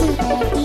see.